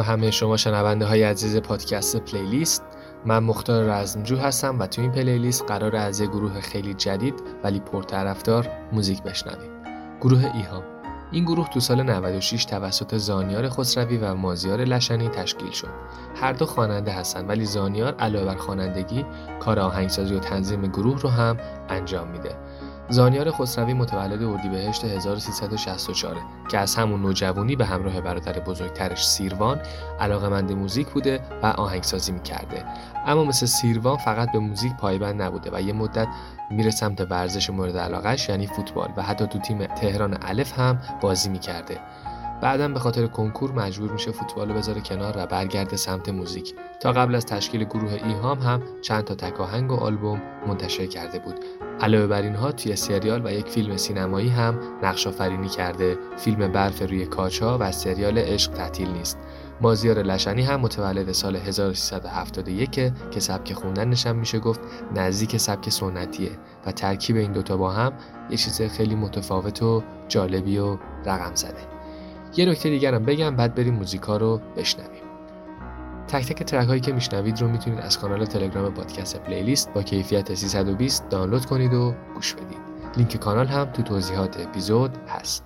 به همه شما شنونده های عزیز پادکست پلیلیست من مختار رزمجو هستم و تو این پلیلیست قرار از یه گروه خیلی جدید ولی پرطرفدار موزیک بشنویم گروه ایهام این گروه تو سال 96 توسط زانیار خسروی و مازیار لشنی تشکیل شد. هر دو خواننده هستند ولی زانیار علاوه بر خوانندگی کار آهنگسازی و تنظیم گروه رو هم انجام میده. زانیار خسروی متولد اردیبهشت 1364 که از همون نوجوانی به همراه برادر بزرگترش سیروان علاقمند موزیک بوده و آهنگسازی می‌کرده. اما مثل سیروان فقط به موزیک پایبند نبوده و یه مدت میره سمت ورزش مورد علاقش یعنی فوتبال و حتی تو تیم تهران الف هم بازی می‌کرده. بعدا به خاطر کنکور مجبور میشه فوتبال رو بذاره کنار و برگرده سمت موزیک. تا قبل از تشکیل گروه ایهام هم چند تا تکاهنگ و آلبوم منتشر کرده بود. علاوه بر اینها توی سریال و یک فیلم سینمایی هم نقش آفرینی کرده. فیلم برف روی کاچا و سریال عشق تعطیل نیست. مازیار لشنی هم متولد سال 1371 که سبک خوندنش هم میشه گفت نزدیک سبک سنتیه و ترکیب این دوتا با هم یه چیز خیلی متفاوت و جالبی و رقم زده یه نکته دیگر هم بگم بعد بریم موزیکا رو بشنویم. تک تک ترک هایی که میشنوید رو می‌تونید از کانال تلگرام پادکست پلیلیست با کیفیت 320 دانلود کنید و گوش بدید. لینک کانال هم تو توضیحات اپیزود هست.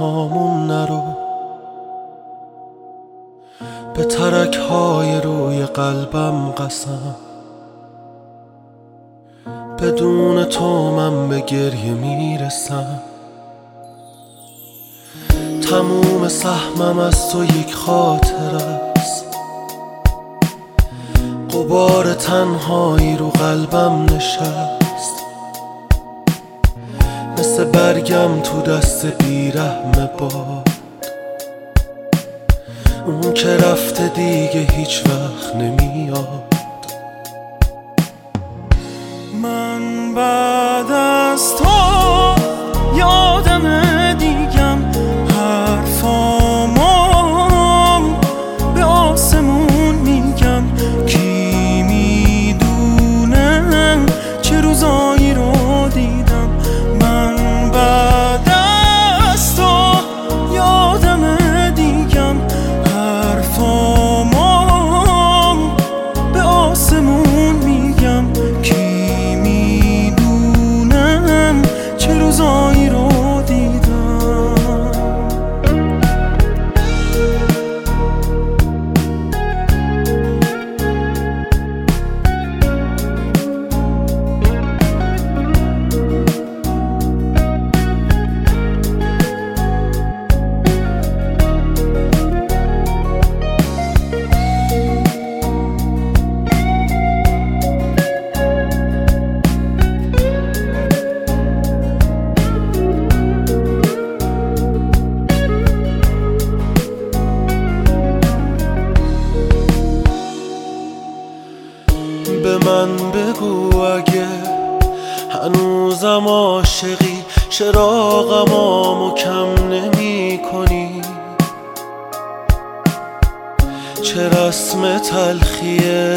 هامون نرو. به ترک های روی قلبم قسم. بدون تو من به گریه می‌رسم. تموم سهمم از تو یک خاطره قبار تنهایی رو قلبم نشست. مثل برگم تو دست بیرحم باد. اون که رفته دیگه هیچ وقت نمیاد.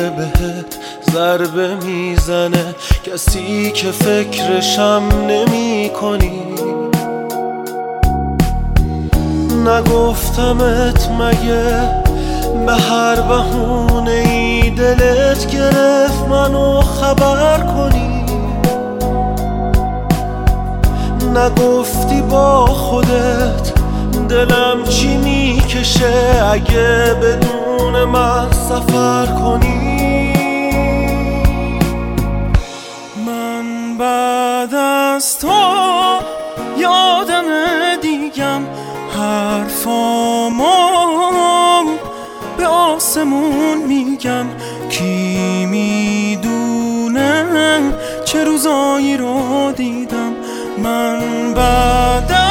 بهت ضربه می‌زنه. کسی که فکرشم نمی کنی نگفتمت مگه به هر بهونه ای دلت گرفت منو خبر کنی؟ نگفتی با خودت دلم چی می‌کشه؟ اگه بدون من سفر کنی؟ من بعد از تو یادم دیگم حرفامو به آسمون میگم. کی می‌دونه چه روزایی رو دیدم؟ من بعد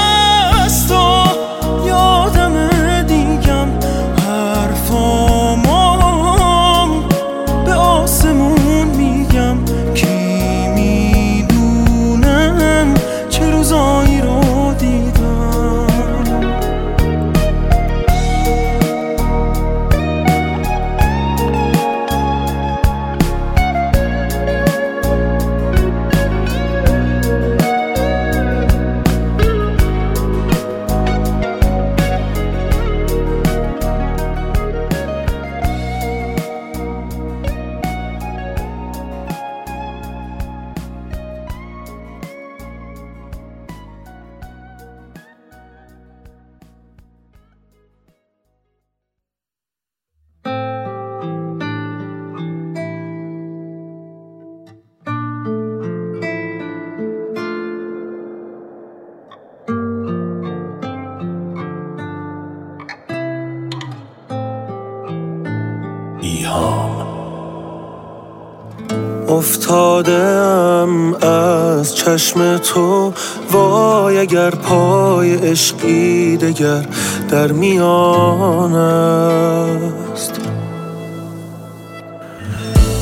افتادم از چشم تو. وای اگر پای عشقی دگر در میان است.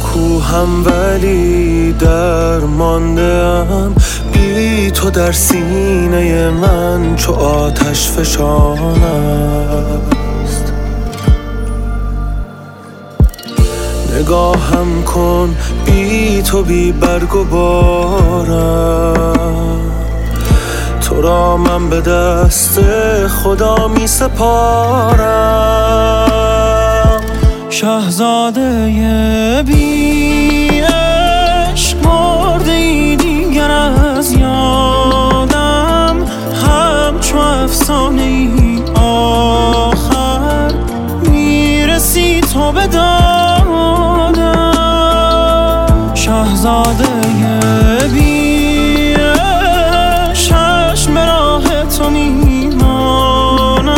کوهم ولی در ماندم بی تو در سینه من چو آتش فشان است نگاهم کن بی تو بی برگ و بارم. تو را من به دست خدا می سپارم. شهزاده بی عشق مرده ای دیگر از یادم. همچو افسانه آخر می‌رسی تو به شهزاده بی چشم راه تو میمانم.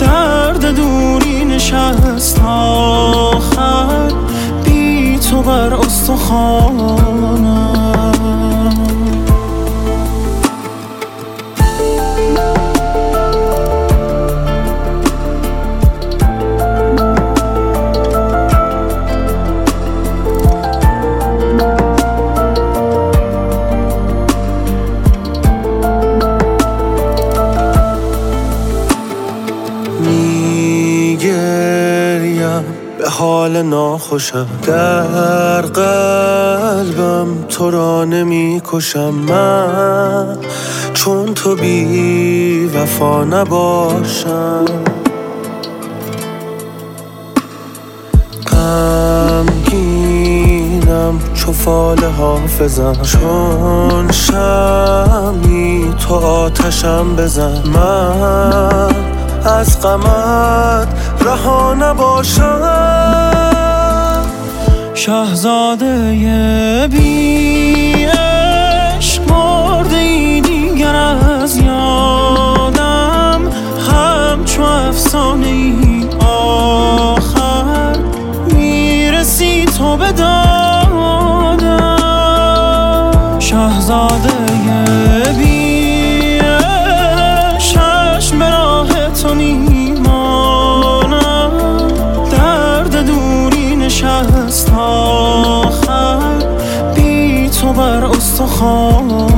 درد دوری نشست آخر. بی تو بر استخوانم ناخوشم. در قلبم تو را نمی کشم من چون تو بی وفا نباشم. غمگینم چو فال حافظم. چون شمی تو آتشم بزن. من از غمت رها نباشم. شهزاده بی عشق مرده ای دیگر از یادم. همچو افسانه ای آخر می‌رسی تو به دادم. شهزاده بی بر استخوانم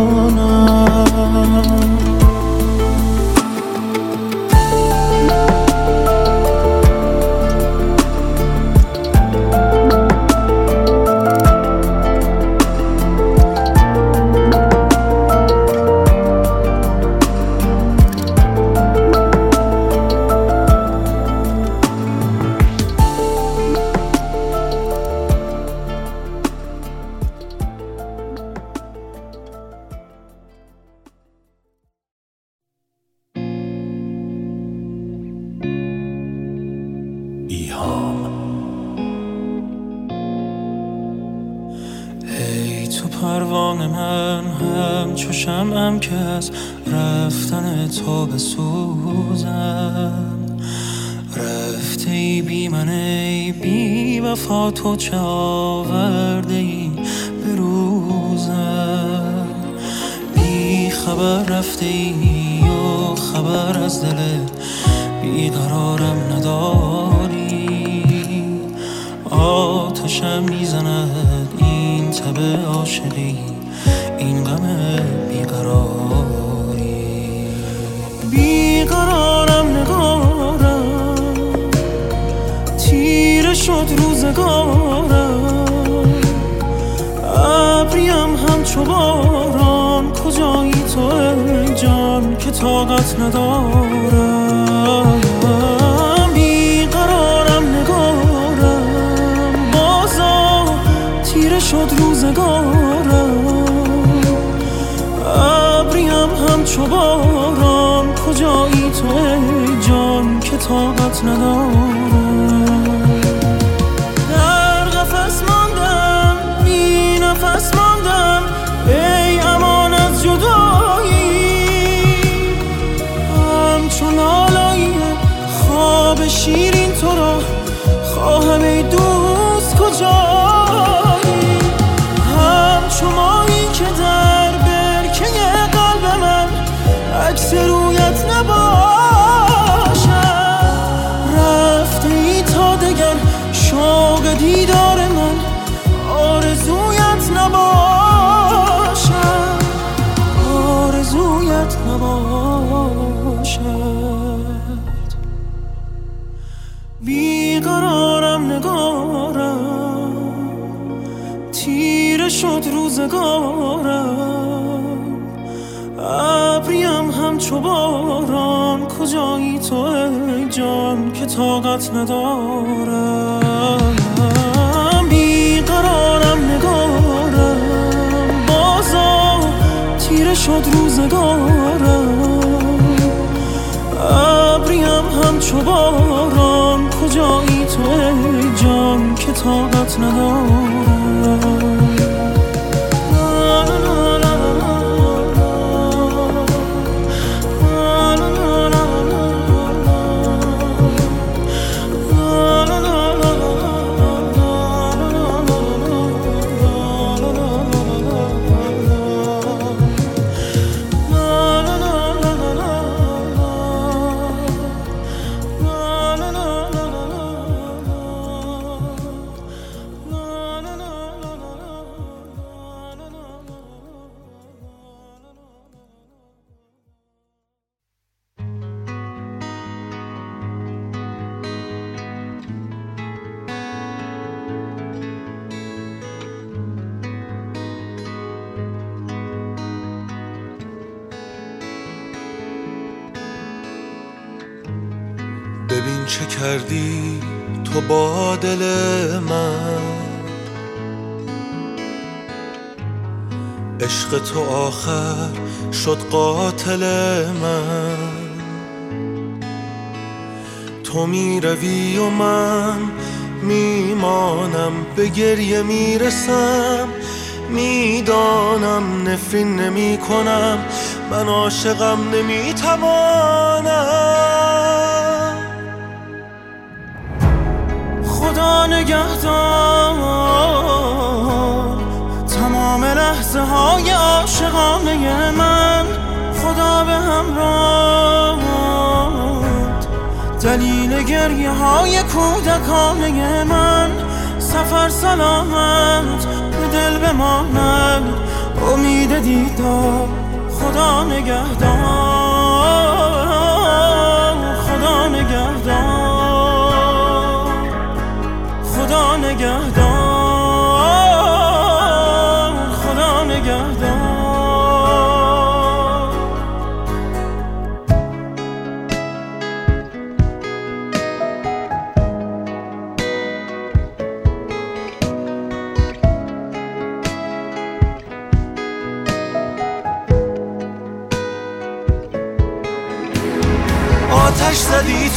بسوزم رفته ای بی من ای بی وفا تو چه آورده ای به روزم بی خبر رفته ای و خبر از دل بیقرارم نداری. آتشم می‌زند این تب عاشقی این غم بیقراری تیره شد روزگارم. ابریم همچو باران. کجایی تو جان که طاقت ندارم؟ بیقرارم نگارم. بازا تیره شد روزگارم. ابریم همچو باران. طاقت ندارم تیره شد روزگارم. ابریم همچو باران کجایی تو ای جان که طاقت ندارم؟ بیقرارم نگارم. بازا تیره شد روزگارم. ابریم همچو باران کجایی تو ای جان که طاقت ندارم؟ قاتل من. تو می روی و من میمانم به گریه می‌رسم. می‌دانم نفرین نمی کنم من عاشقم نمی‌توانم. همراه دلیل گریه های کودکانه من. سفر سلامت به دل بماند. امید دیدار خدا نگهدار. خدا نگهدار. خدا نگهدار.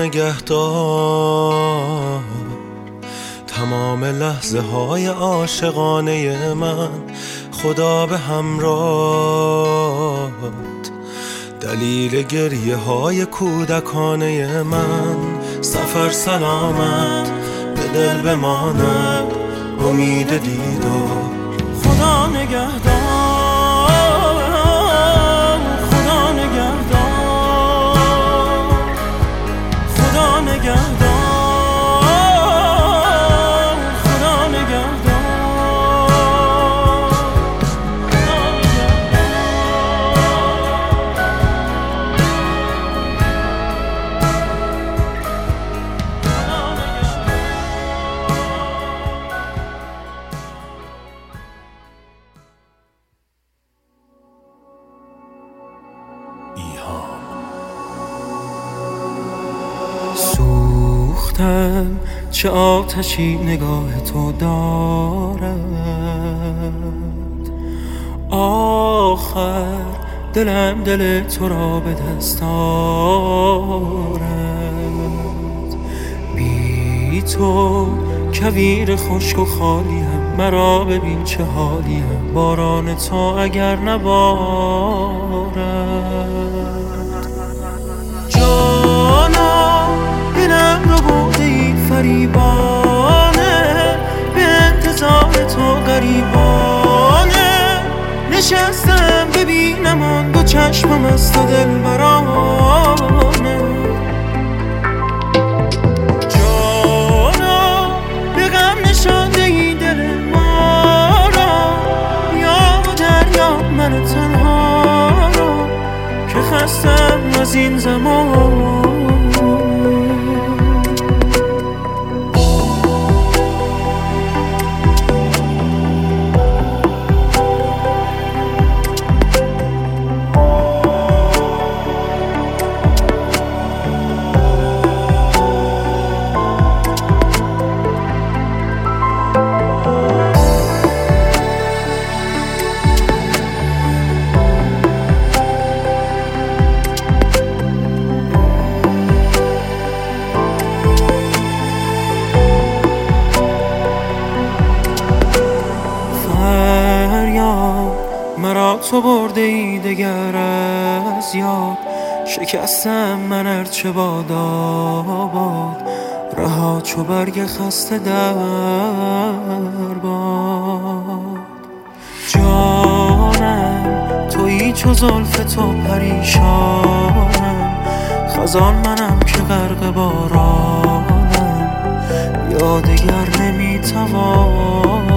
نگهدار. تمام لحظه های عاشقانه من خدا به همراه دلیل گریه های کودکانه من سفر سلامت به دل بماند امید دیدار خدا نگهدار. آتشی نگاه تو دارد. آخر دلم دل تو را به دست آرد بی تو کویر خشک و خالیم مرا ببین چه حالیم باران تو اگر نبارد. جانا دلم رو به انتظار تو غریبانه. نشستم ببینم آن دو چشمم از تو دل برانه جانا به غم نشانده این دل ما را. یا دریا من تنها را. که خستم از این زمان. ارچه باد رها چو برگ خسته در باد. جانم تویی چو زلف تو پریشانم خزان منم که غرق بارانم. یا دگر نمی‌توانم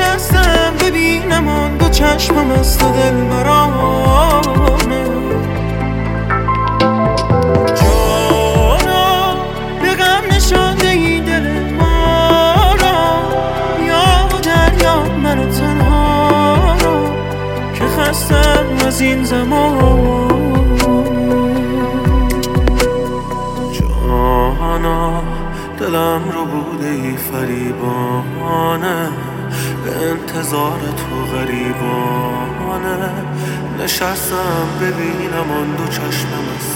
نشستم ببینم آن دو چشمم از تو دل برانه جانا به غم نشانده این دل ما را یا دریا من تنها را که خستم از این زمان. دلم رو بوده ای فریبانه. انتظار تو غریبانه. نشستم ببینم آن دو چشمم از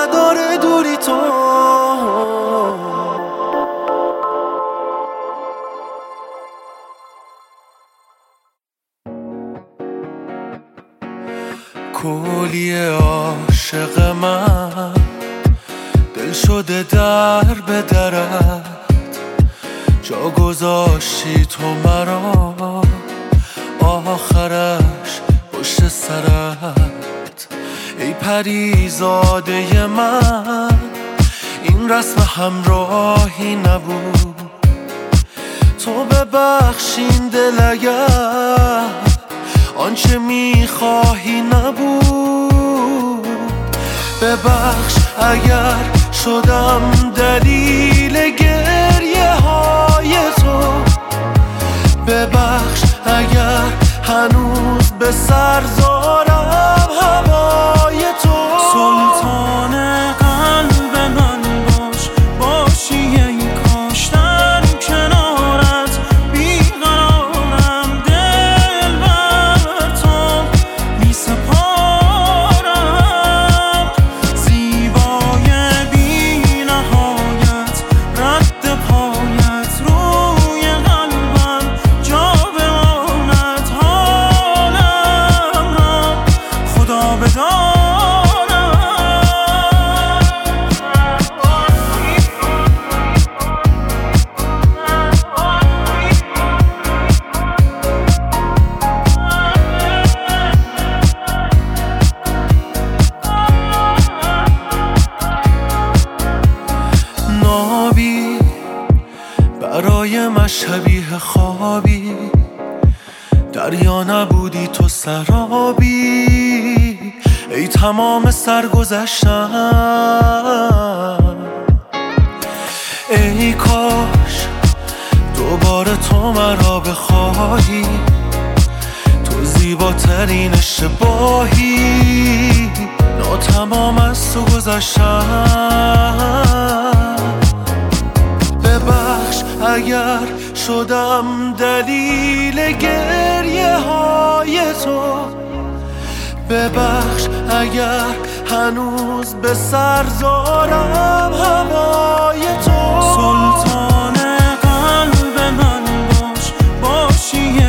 نداره دوری تو. کلی عاشق من دل شده در به درد. جا گذاشتی تو مرا. پریزاده من. این رسم همراهی نبود. تو ببخشین دل اگر آنچه می‌خواهی نبود. ببخش اگر شدم دلیل گریه های تو. ببخش اگر هنوز به سر دارم هوای تو. سلطان چشمش شبیه خوابی. دریا نبودی تو سرابی. ای تمام سرگذشتم. ای کاش دوباره تو مرا بخواهی. تو زیباترین اشتباهی. ناتمام از تو گذشتم. اگر شدم دلیل گریه های تو ببخش اگر هنوز به سر دارم هوای تو. سلطان قلب من باش باشی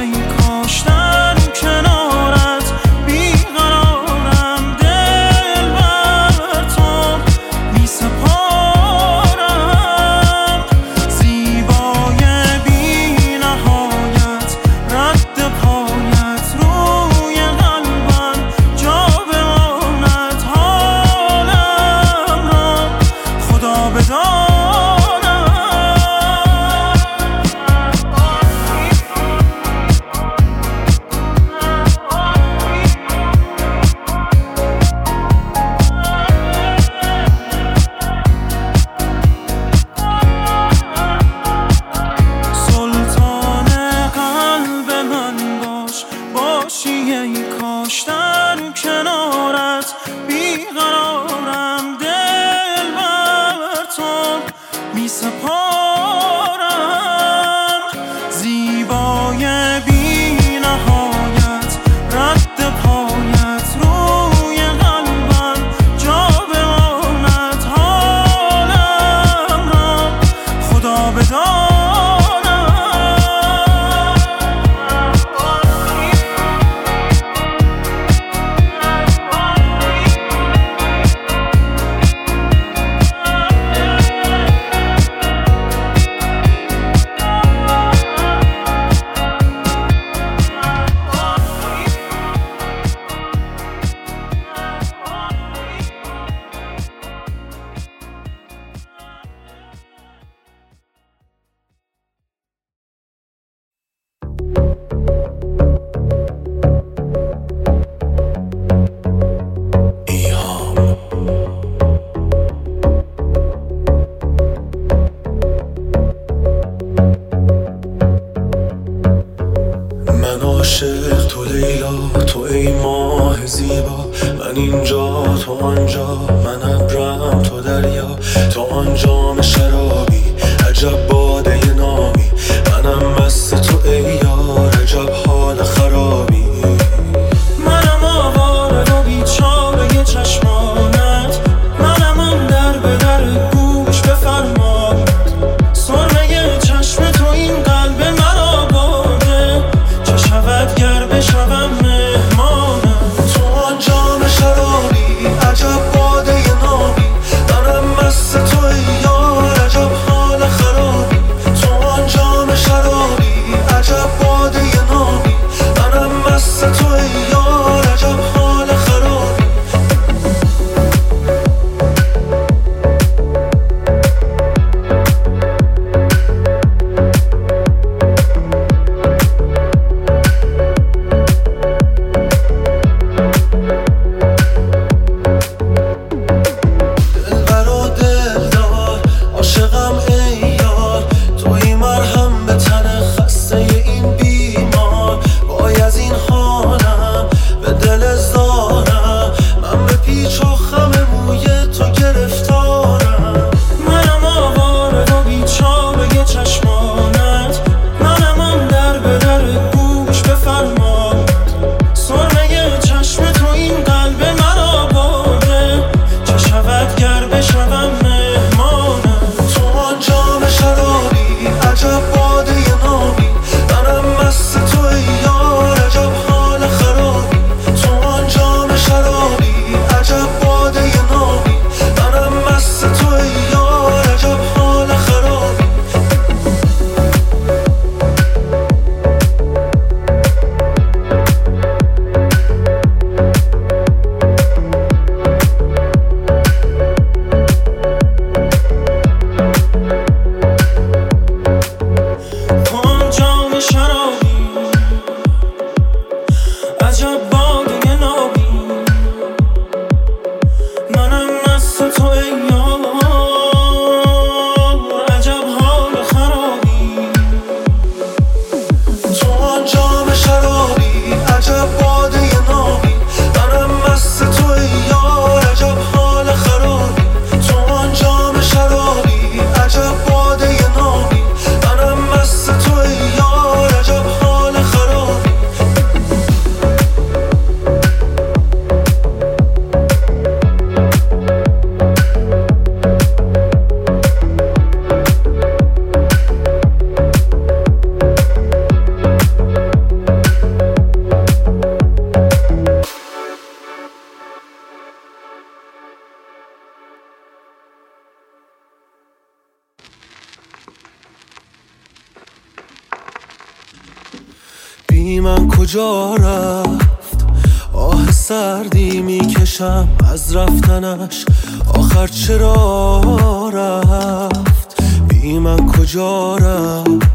کجا رفت؟ آه سردی می‌کشم از رفتنش. آخر چرا رفت؟ بی من کجا رفت؟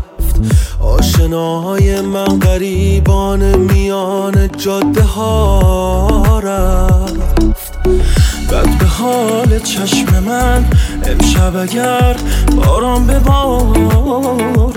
آشناهای من غریبان میان جاده ها رفت. بد به حال چشم من امشب اگر باران ببارد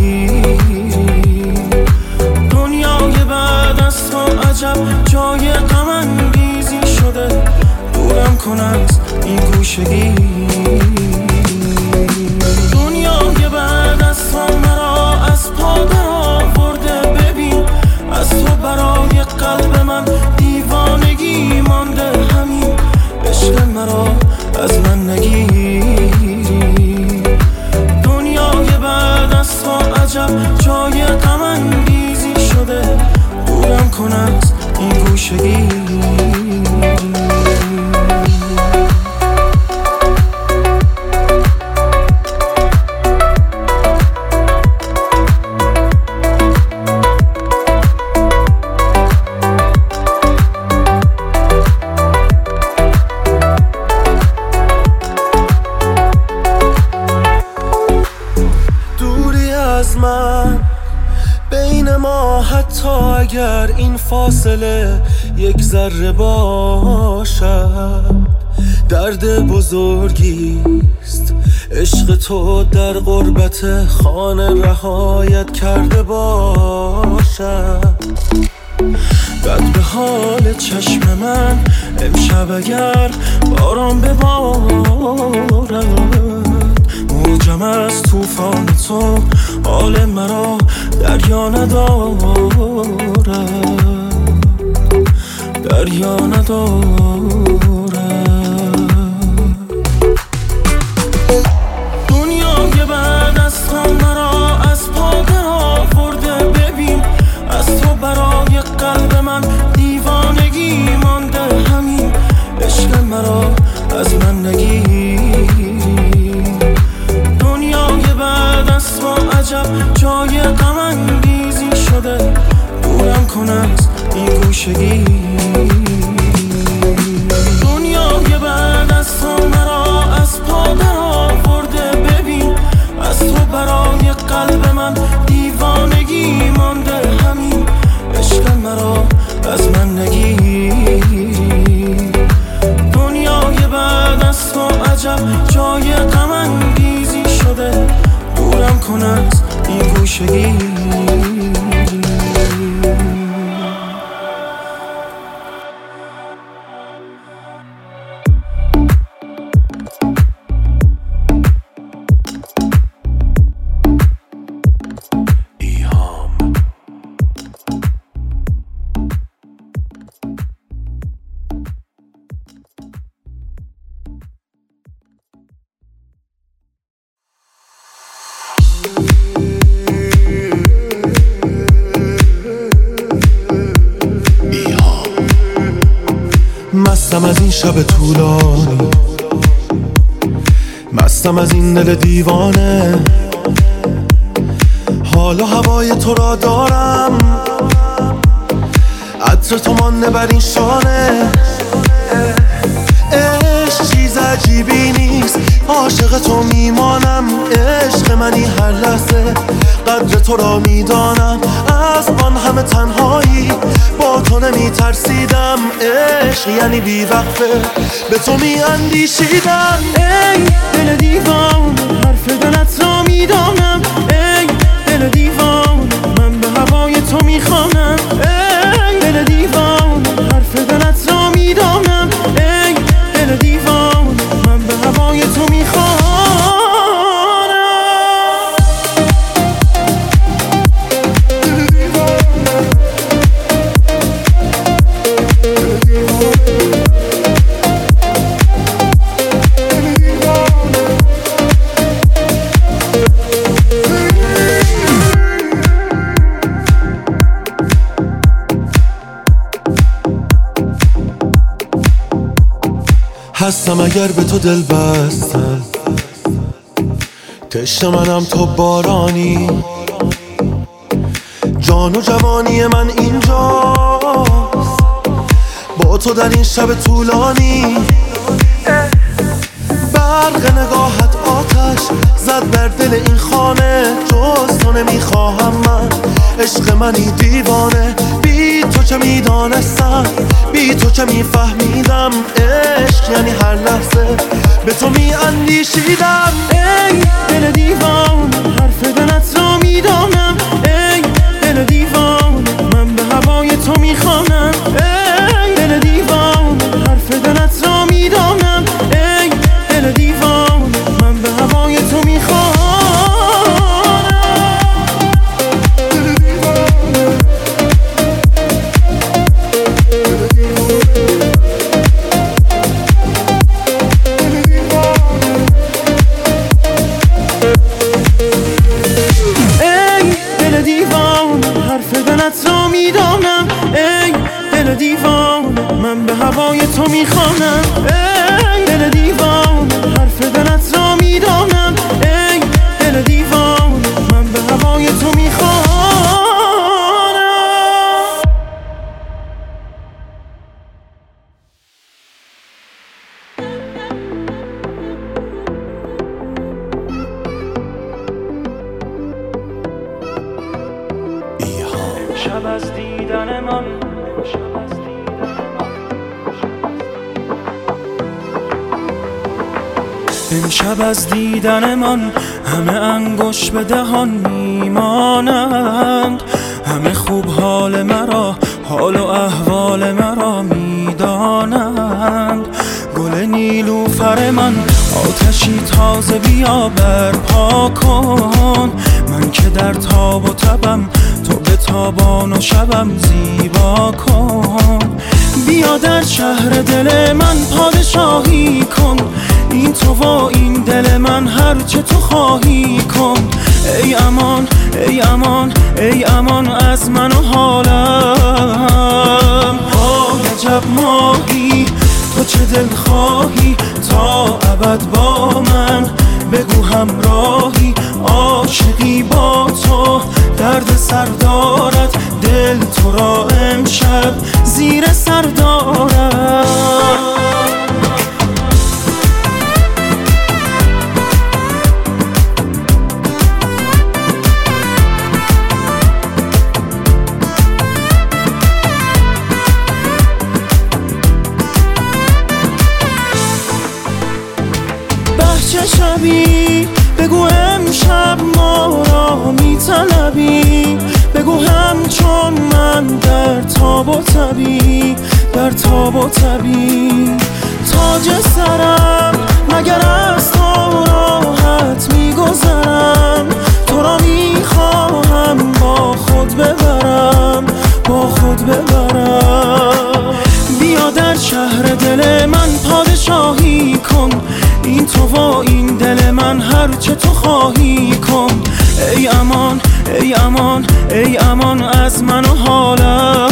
کنم از این گوشگی. دنیای بعد از تو مرا از پا برده ببین از تو برای قلب من دیوانگی مانده. همین عشق مرا از من نگی شب طولانی. مستم از این دل دیوانه. حالا هوای تو را دارم. عطر تو مانده بر این شانه. عشق چیز عجیبی نیست. عاشق تو میمانم عشق منی هر لحظه. قدر تو را می‌دانم از آن همه تنهایی با تو نمی ترسیدم عشق یعنی بی وقفه به تو می اندیشیدم ای دل دیوان حرف دلت را می‌دانم. ای دل دیوان من به هوای تو می‌خوانم. هستم اگر به تو دل بستم تشت منم تو بارانی. جان و جوانی من اینجاست. با تو در این شب طولانی. برق نگاهت آتش زد بر دل این خانه. جز تو نمی‌خواهم من. عشق منی دیوانه. بی تو چه می‌دانستم؟ بی تو چه میفهمیدم؟ عشق یعنی هر لحظه به تو میاندیشیدم. ای دل دیوان حرف دلت را می‌دانم. ای دل دیوان من به هوای تو می‌خوانم. امشب از دیدن من همه انگوش به دهان میمانند. همه خوب حال مرا حال و احوال مرا می‌دانند. گل نیلوفر من آتشی تازه بیا برپا کن. من که در تاب و تبم تو به تابان و شبم زیبا کن. بیا در شهر دل من پادشاهی کن. این تو و این دل من هرچه تو خواهی کن. ای امان ای امان ای امان از من و حالم. آی عجب ماهی تو چه دل خواهی؟ تا ابد با من بگو همراهی. عاشقی با تو درد سر دارد. دل تو را امشب زیر سر دارد. شبی بگو امشب ما را میطلبی؟ بگو همچون من در تاب و تبی در تاب و تبی. تاج سرم مگر از تو راحت میگذرم؟ تو را می‌خواهم با خود ببرم با خود ببرم. بیا در شهر دل من پادشاهی کن. این تو و این دل من هرچه تو خواهی کن. ای امان ای امان ای امان از من و حالم.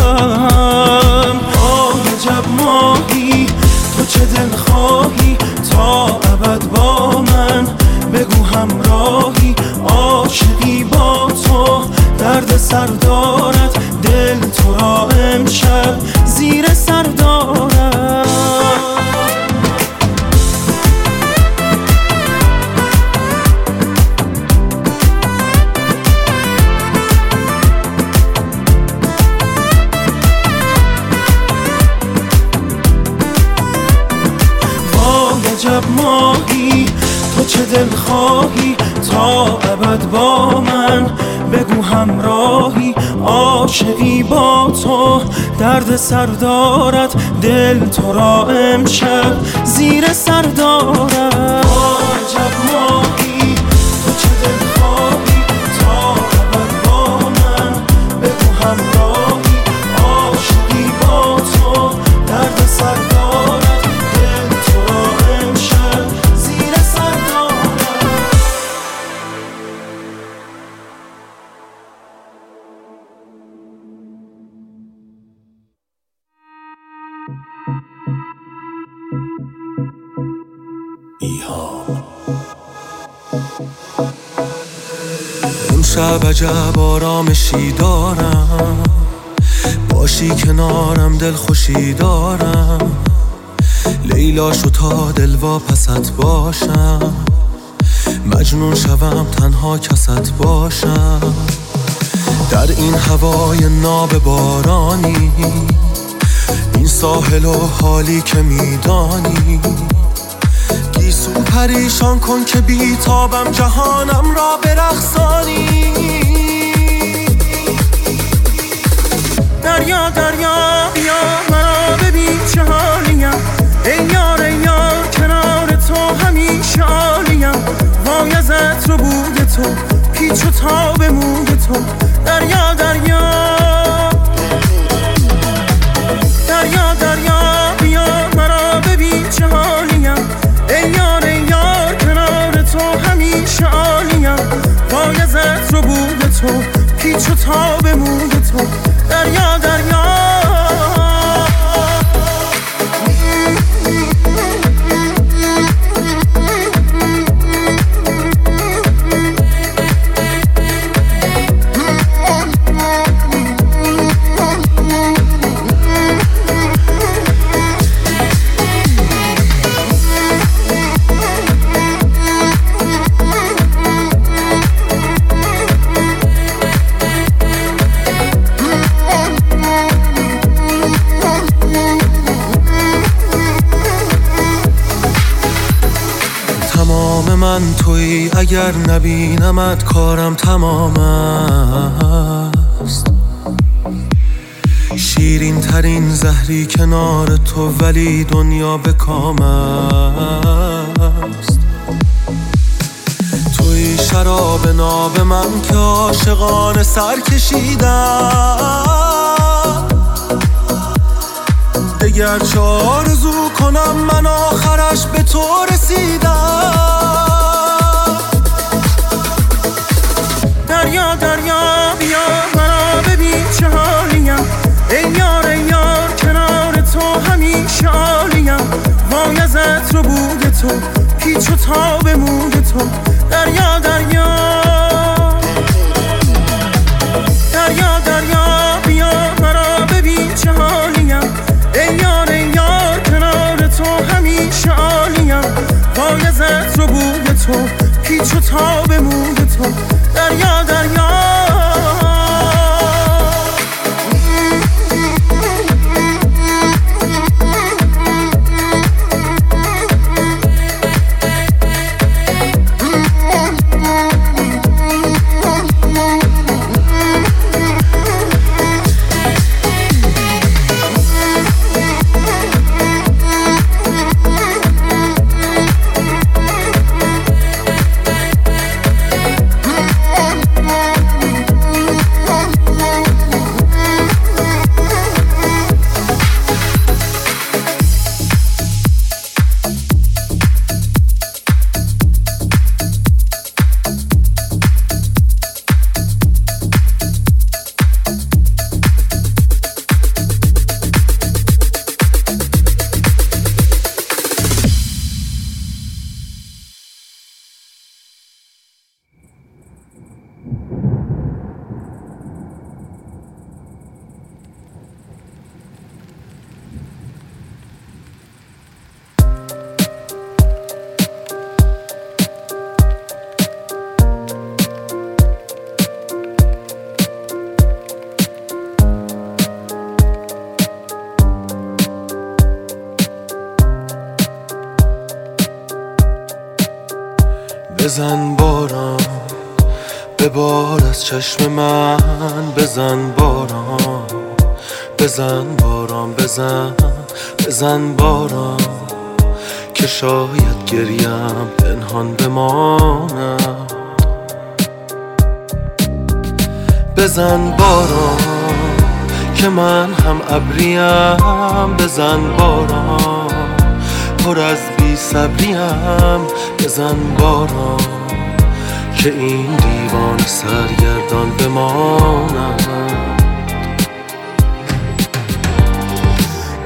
درد سر دارد دل تو را امشب زیر سر دارد. عجب آرامشی دارم. باشی کنارم دل خوشی دارم. لیلا شو تا دل پست باشم. مجنون شوم تنها کست باشم. در این هوای ناب بارانی این ساحل و حالی که میدانی. گیسو پریشان کن که بیتابم جهانم را برخصانی دریا دریا بیا مرا ببین چه حالیم. ای یار ای یار کنار تو همیشه عالیم. وای از عطر و بود تو پیچ و تاب موی تو. دریا دریا. تو پیچ و تاب موی تو دریا دریا. توی اگر نبینمت کارم تمام است. شیرین ترین زهری کنار تو ولی دنیا به کام است. توی شراب ناب من که عاشقان سر کشیدم. دگر چه آرزو کنم من آخرش به تو رسیدم. دریا دریا بیا مرا ببین چه حالیم. ای یار ای یار کنار تو همیشه عالیم وای از عطر و بوی تو پیچ و تاب موی تو. دریا دریا. دریا دریا بیا مرا ببین چه حالیم. ای یار ای یار کنار تو همیشه عالیم وای از عطر و بوی تو پیچ و تاب موی تو. دریا بزن باران به بار از چشم من بزن باران. بزن باران بزن بزن باران که شاید گریم پنهان بماند بزن باران که من هم ابریم. بزن باران پر از بی صبریم. بزن باران که این دیوان سرگردان بماند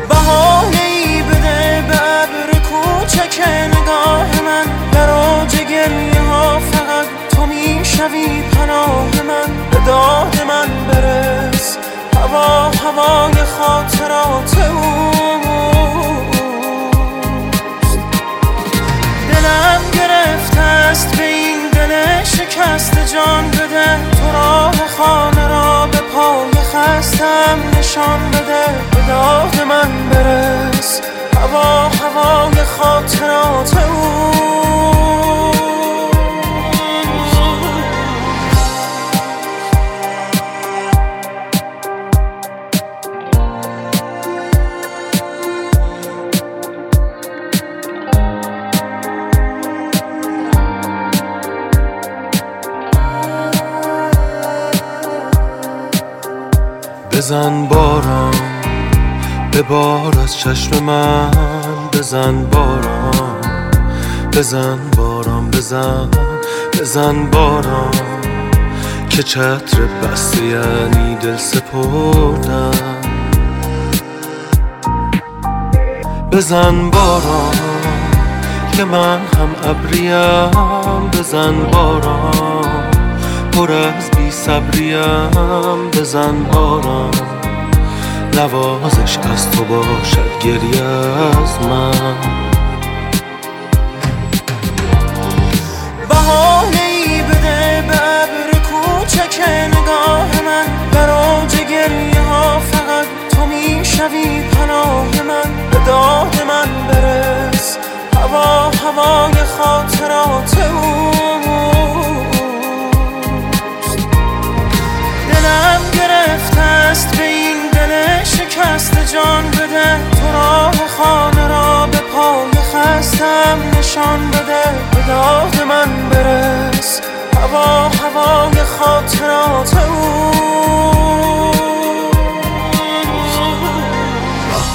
بهانه ای بده به عبر کوچک نگاه من. در آج گریه ها فقط تو میش می‌شوی پناه من. به داد من برس. هوا هوای خاطرات اوست دلم گرفته است به این دل شکست جان بده. تو راه خانه را به پای خستم نشان بده. به داد من برس. هوا هوای خاطرات اوست بزن باران به بار از چشم من بزن باران بزن باران بزن بزن باران که چتر بسته یعنی دل سپردن بزن باران که من هم ابریم بزن باران. پر از بی صبریم بزن باران نوازش از تو باشد گریه از من. بهانه ای بده به ابر کوچک نگاه من. در اوج گریه ها فقط تو می‌شوی پناه من. به داد من برس هوا هوای خاطرات اوست دلم گرفته است به این دل شکست جان بده. تو راه خانه را به پای خستم. نشان بده به داد من برس. هوا هوای خاطرات اوست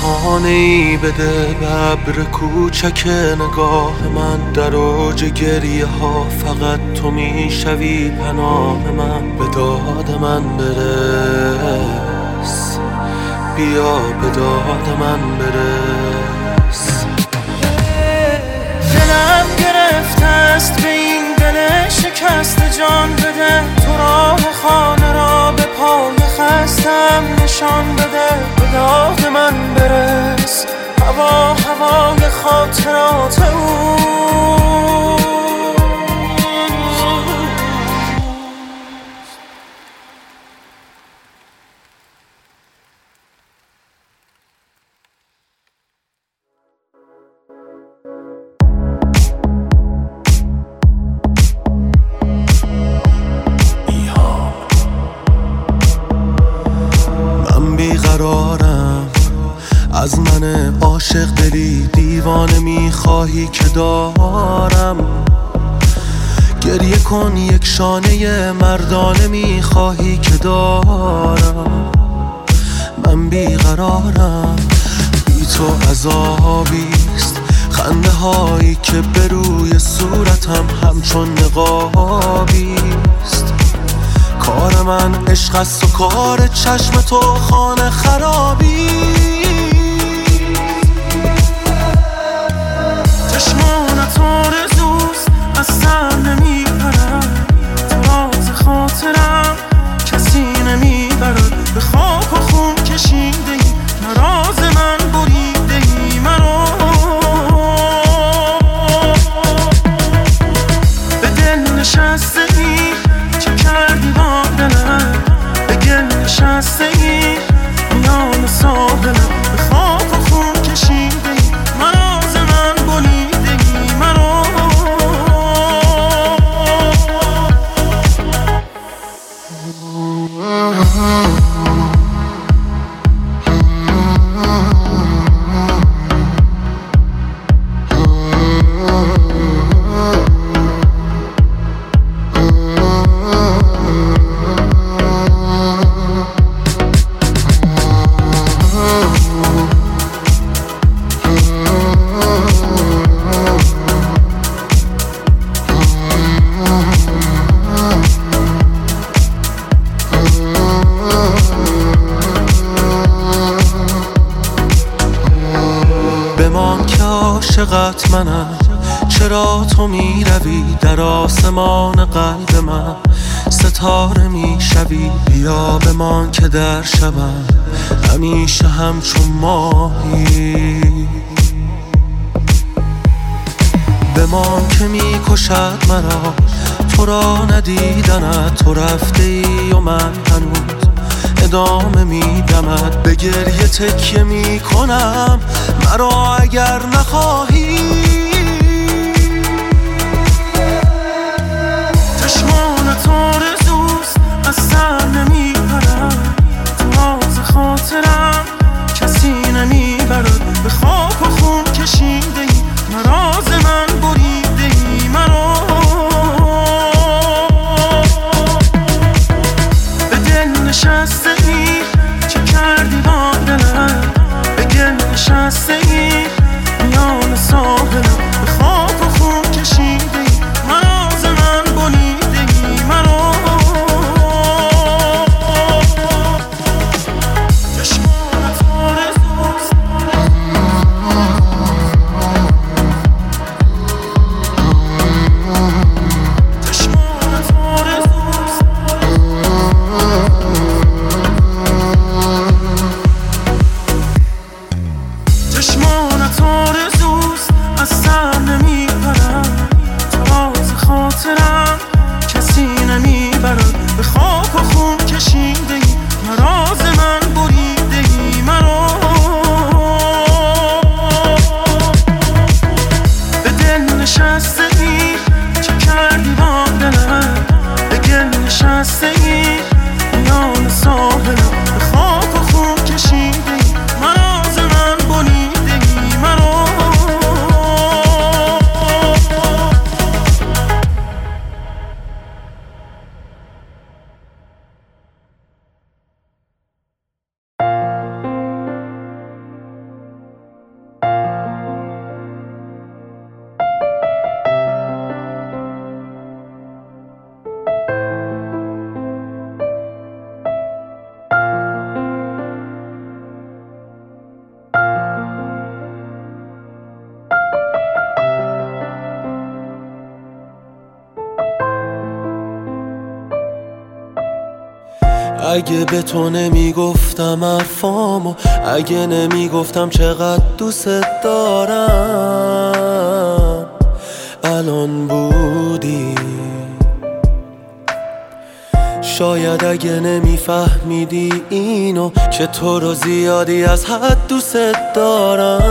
بهانه ای بده به ابر کوچک نگاه من در اوج گریه ها فقط تو می‌شوی پناه من. به داد من برس بیا به داد من برس. دلم گرفته است به این دل شکست جان بده تو راه خانه را به پای خستم نشان بده به داد من برس. هوا هوای خاطرات اوست که دارم. گریه کن یک شانه مردانه می‌خواهی که دارم. من بیقرارم بی تو عذابیست خنده هایی که به روی صورتم همچون نقابیست کار من عشق است و کار چشم تو خانه خرابی از خاطرم به خاک و خون کشیده ای نراز من بریده ای مرا. به دل نشسته ای چه کردی با دلم؟ به گل نشسته ای عاشقت منم چرا تو می‌روی در آسمان قلب من؟ ستاره می‌شوی بیا به من که در شبم همیشه همچون ماهی. به ما که می‌کشد مرا تو را ندیدنت. تو رفته ای و من هنوز ادامه میدمد به گریه تکیه می‌کنم. مرا اگر نخواهی. چشمان تارزوست از سر نشسته ای؟ چه کردی با دلم؟ به گل نشسته اگه به تو نمی‌گفتم حرفامو اگه نمی‌گفتم چقدر دوست دارم. الان بودی. شاید اگه نمیفهمیدی اینو که تو رو زیادی از حد دوست دارم.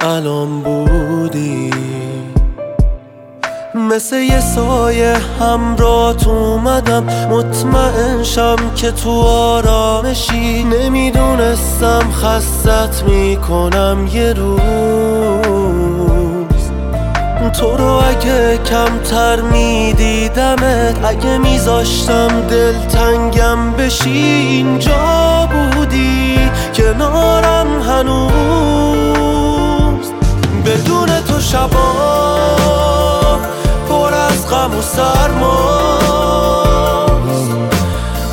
الان بودی. مثل یه سایه همراه اومدم. مطمئن شم که تو آرامشی. نمی‌دونستم خستت می‌کنم یه روز. تو رو اگه کمتر میدیدمت اگه میذاشتم دل تنگم بشی اینجا بودی. کنارم هنوز. بدون تو شبا پر از غم و سرماست.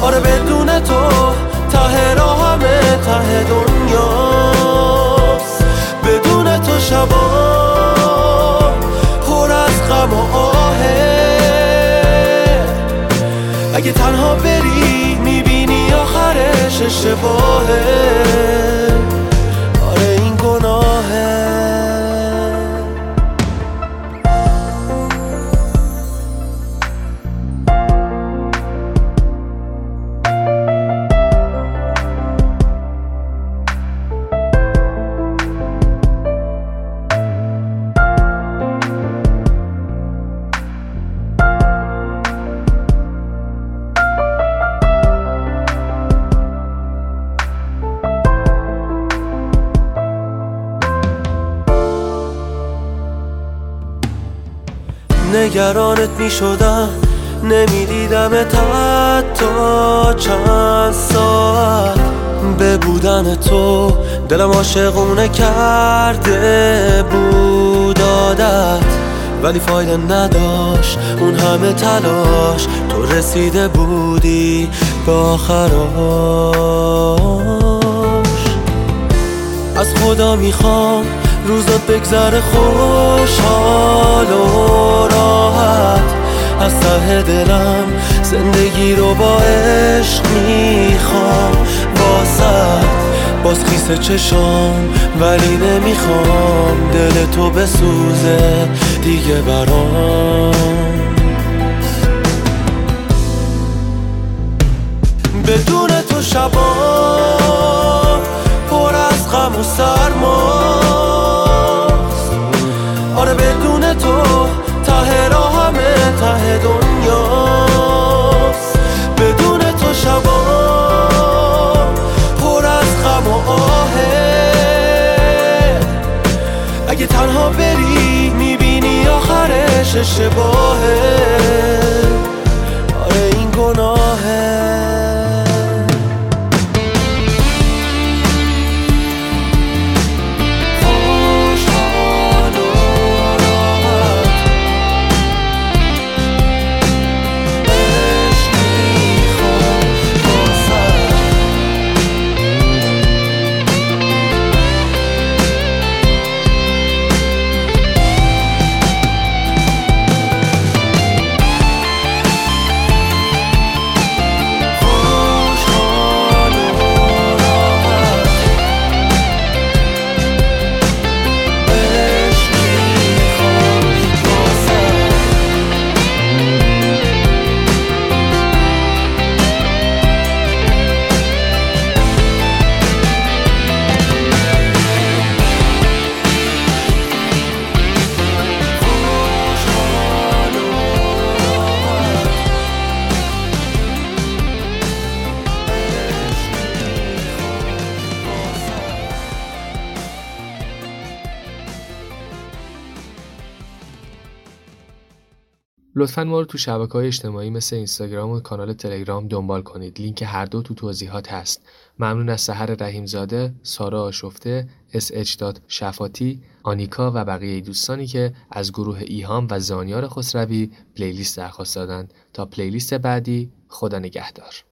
آره بدون تو ته راه همه ته دنیاست. بدون تو شبا پر از غم و آهه. اگه تنها بری می‌بینی آخرش اشتباهه. نگرانت می شدم نمی‌دیدم حتی چند ساعت به بودن تو. دلم عاشقونه کرده بود ولی فایده نداشت. اون همه تلاش تو رسیده بودی به آخراش از خدا می‌خوام روزات بگذره خوشحال و راحت. از ته دلم زندگی رو با عشق می‌خوام. واسه باز خیس چشام ولی نمی‌خوام. دل تو بسوزه دیگه برام. بدون تو شبا پر از غم و سرماست. آره بدون تو ته راه همه ته دنیاست. بدون تو شبا پر از غم و آهه. اگه تنها بری می‌بینی آخرش اشتباهه. لطفا ما رو تو شبکه های اجتماعی مثل اینستاگرام و کانال تلگرام دنبال کنید. لینک هر دو تو توضیحات هست. ممنون از سحر رحیمزاده سارا آشفته sh شفاتی آنیکا و بقیه دوستانی که از گروه ایهام و زانیار خسروی پلیلیست درخواست دادن تا پلیلیست بعدی خدا نگهدار.